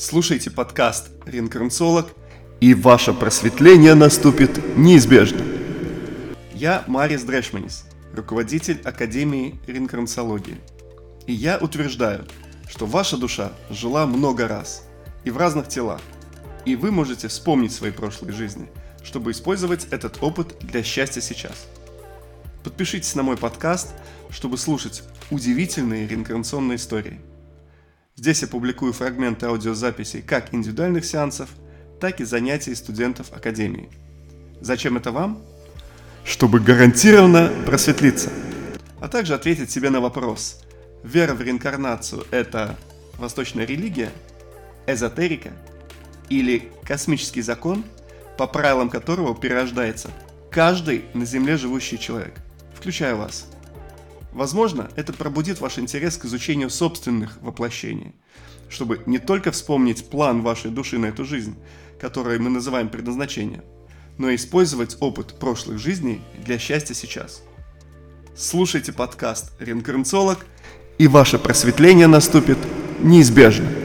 Слушайте подкаст «Реинкарнационолог», и ваше просветление наступит неизбежно. Я Марис Дрешманис, руководитель Академии реинкарнациологии. И я утверждаю, что ваша душа жила много раз и в разных телах, и вы можете вспомнить свои прошлые жизни, чтобы использовать этот опыт для счастья сейчас. Подпишитесь на мой подкаст, чтобы слушать удивительные реинкарнационные истории – Здесь я публикую фрагменты аудиозаписей как индивидуальных сеансов, так и занятий студентов Академии. Зачем это вам? Чтобы гарантированно просветлиться, а также ответить себе на вопрос, вера в реинкарнацию – это восточная религия, эзотерика или космический закон, по правилам которого перерождается каждый на Земле живущий человек, включая вас – Возможно, это пробудит ваш интерес к изучению собственных воплощений, чтобы не только вспомнить план вашей души на эту жизнь, который мы называем предназначением, но и использовать опыт прошлых жизней для счастья сейчас. Слушайте подкаст «Реинкарнационолог», и ваше просветление наступит неизбежно.